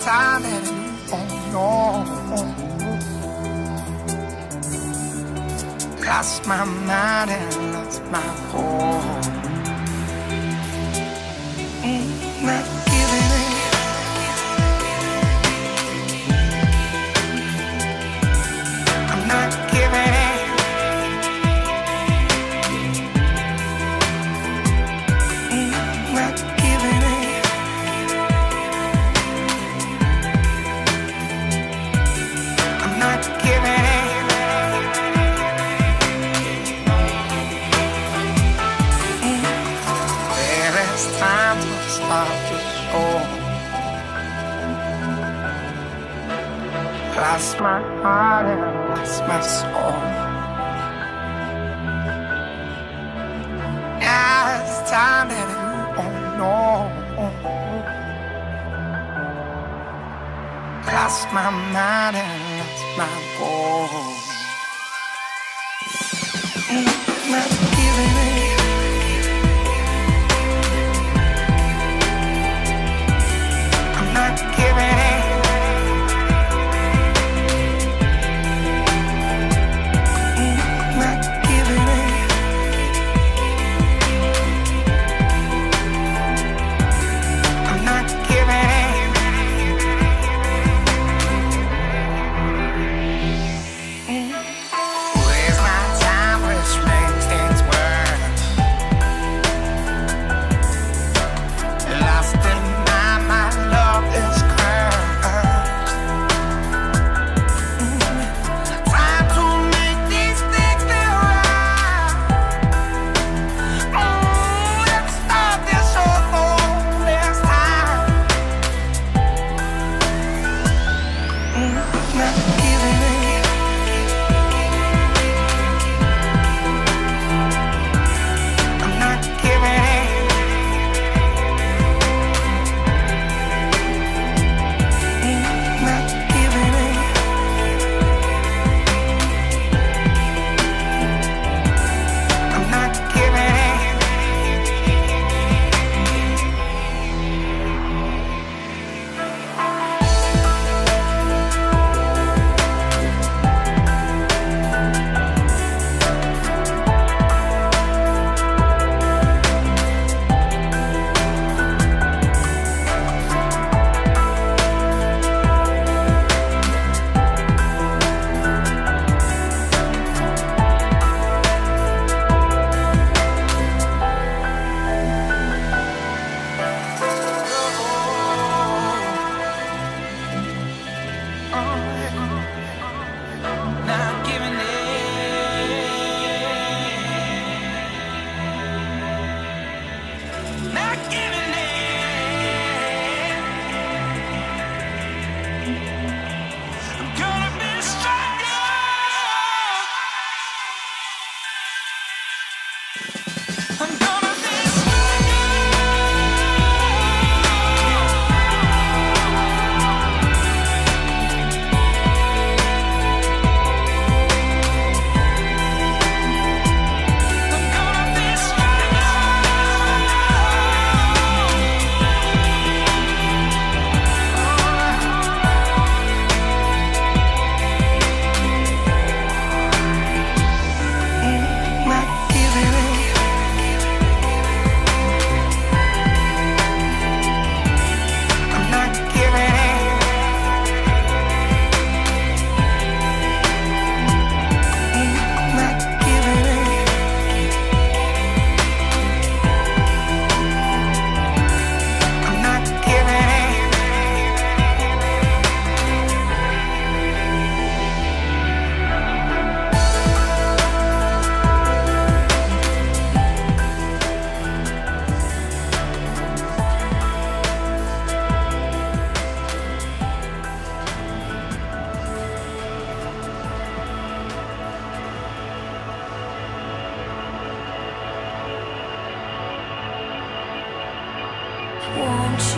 time and you new Lost my mind and lost my home. Mm -hmm.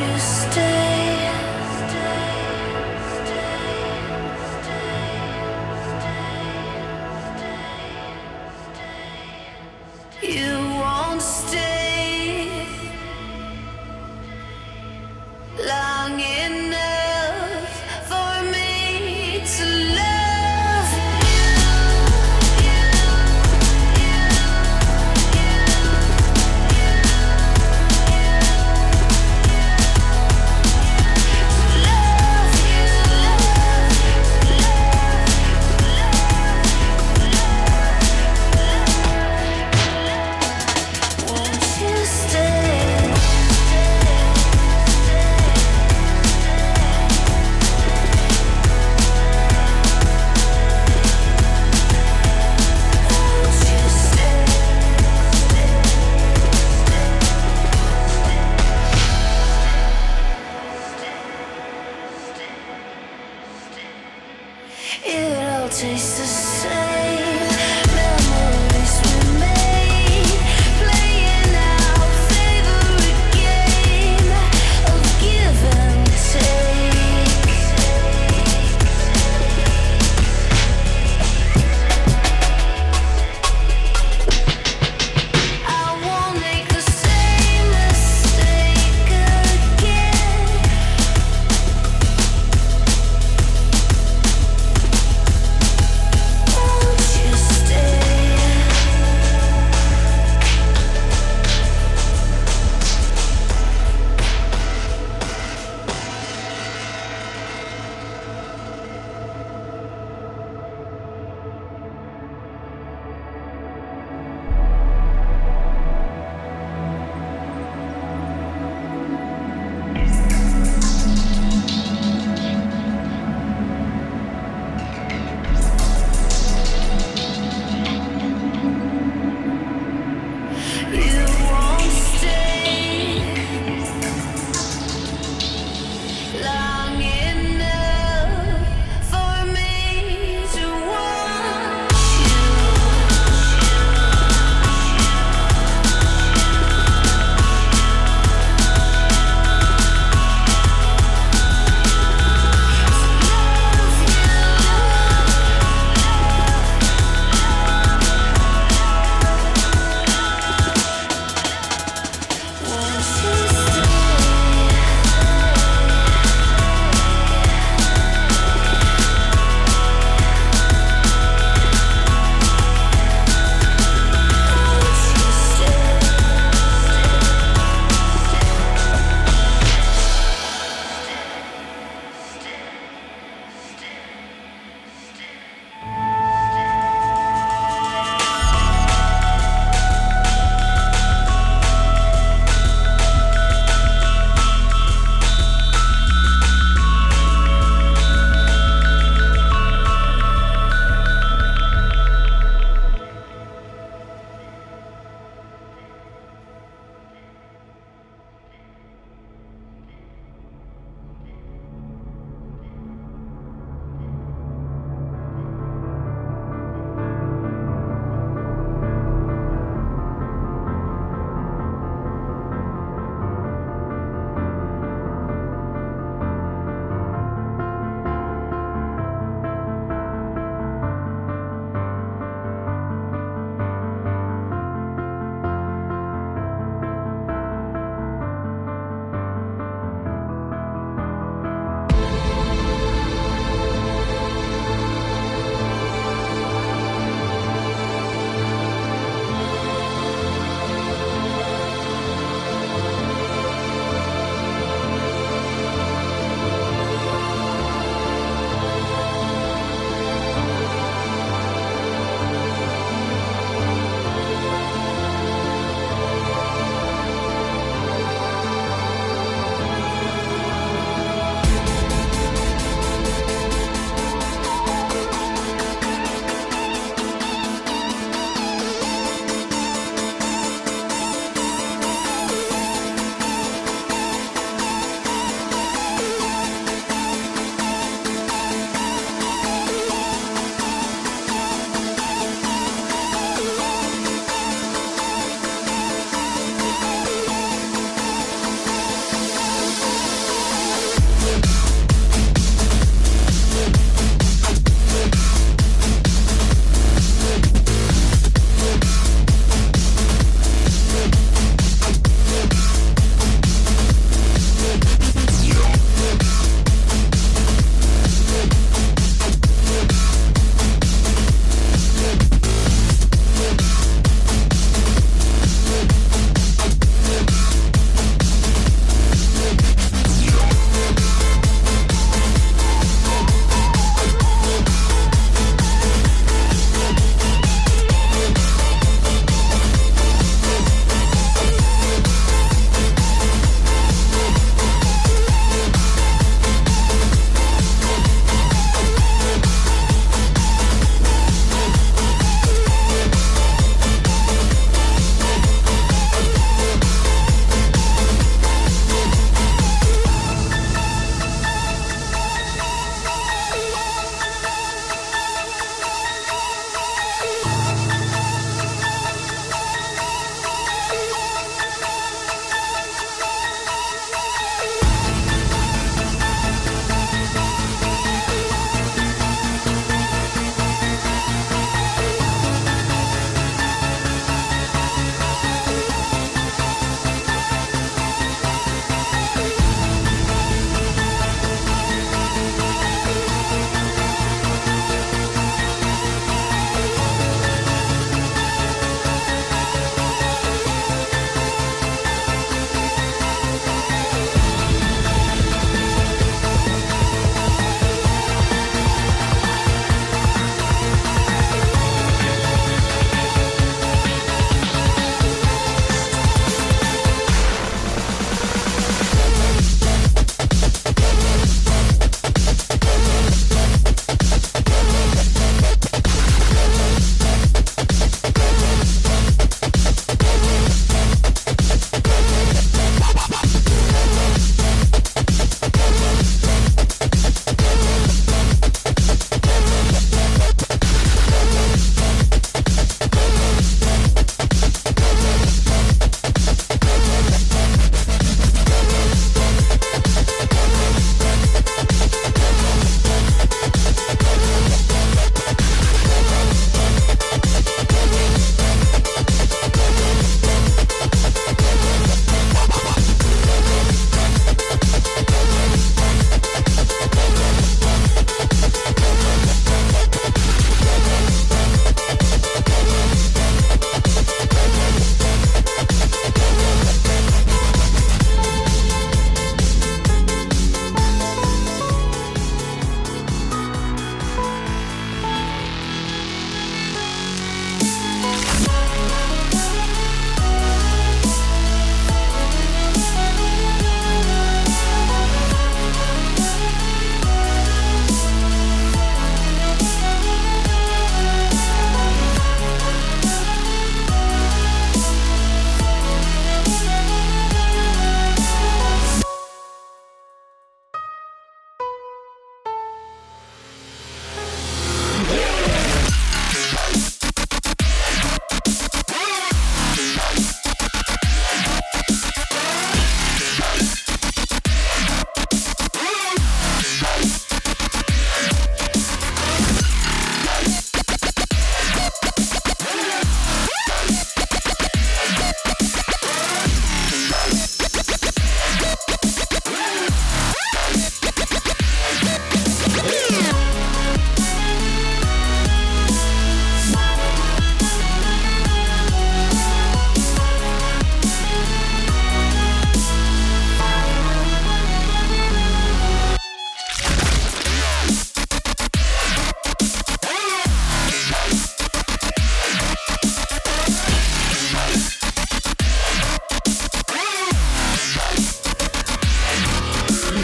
you stay?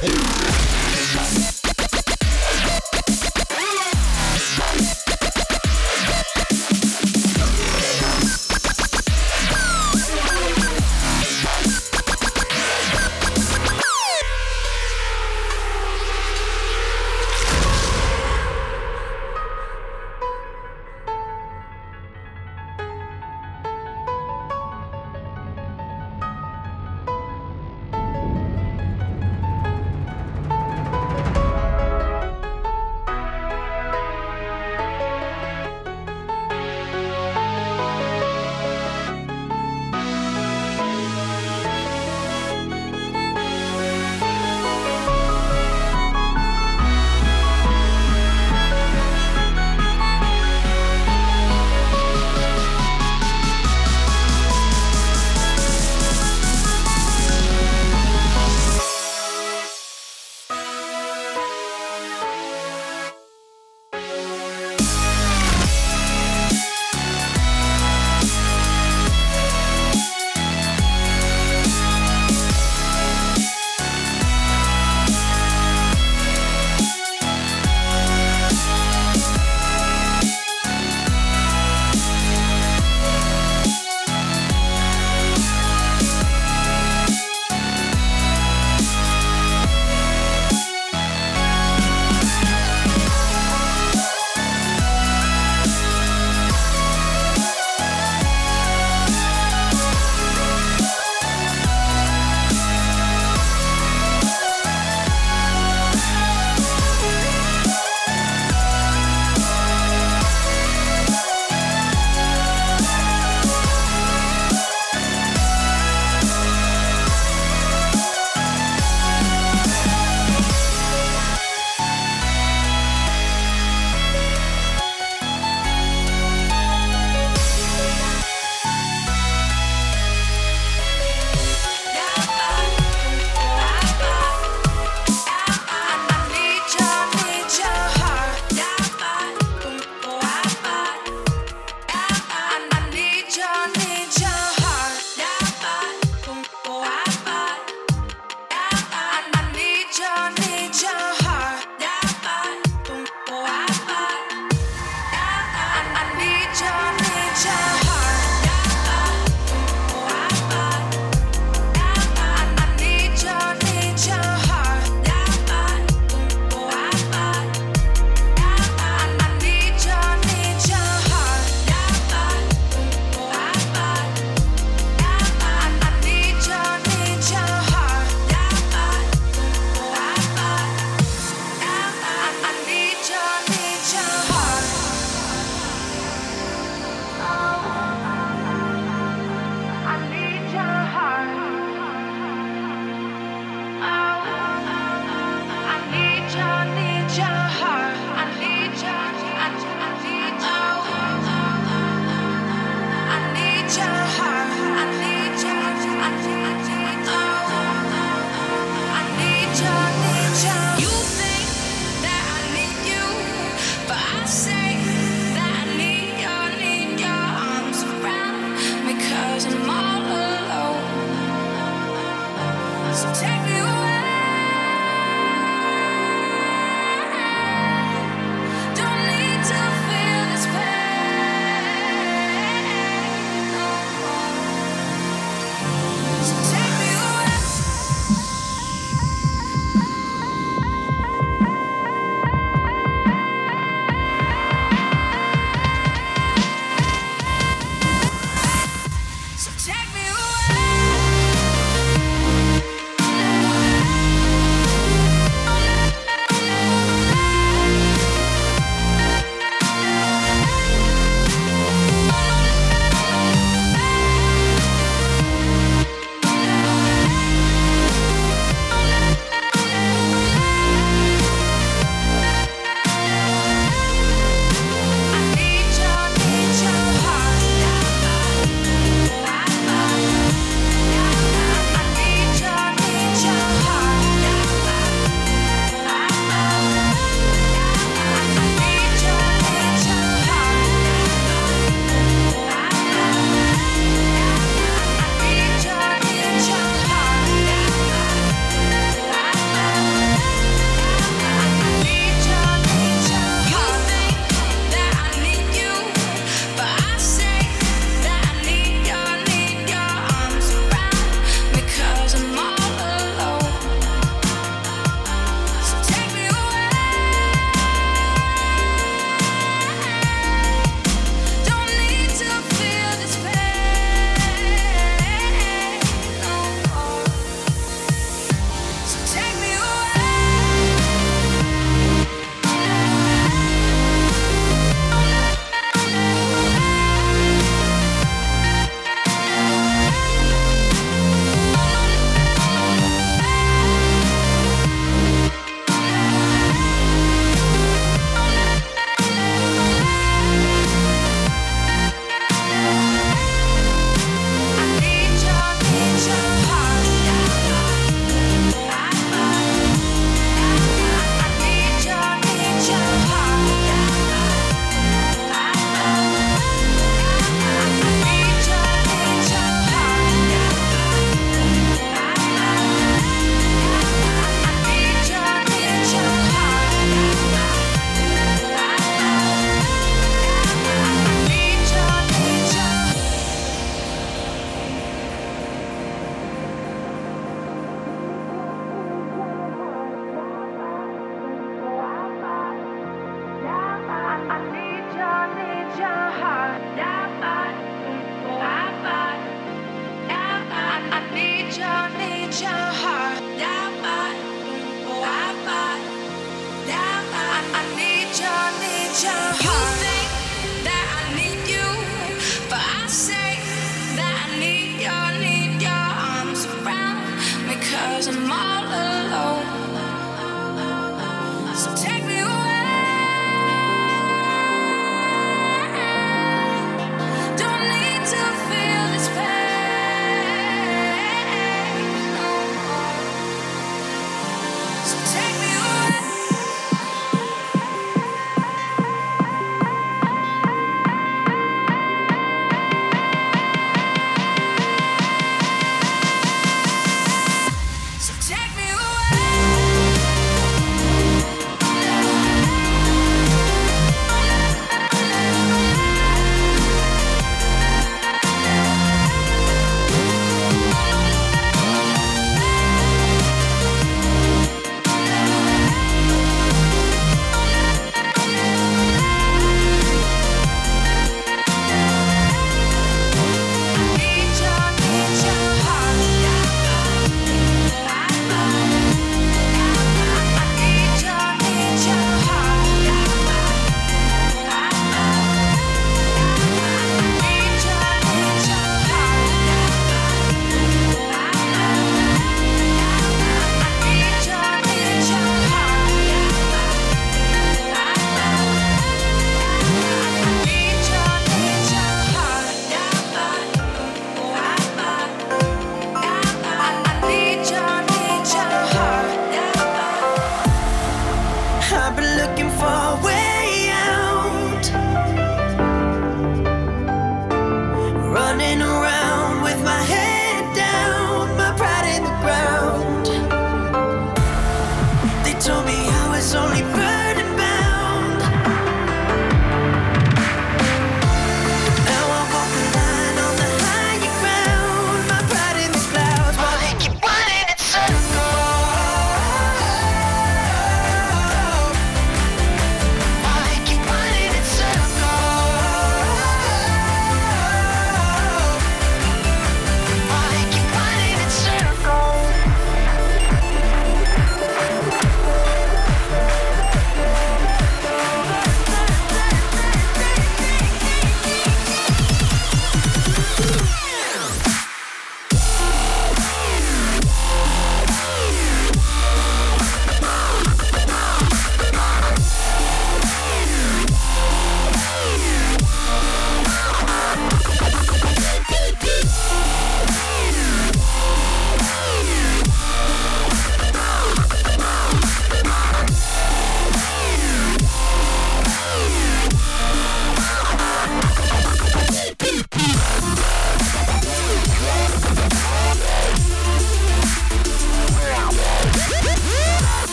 Hey.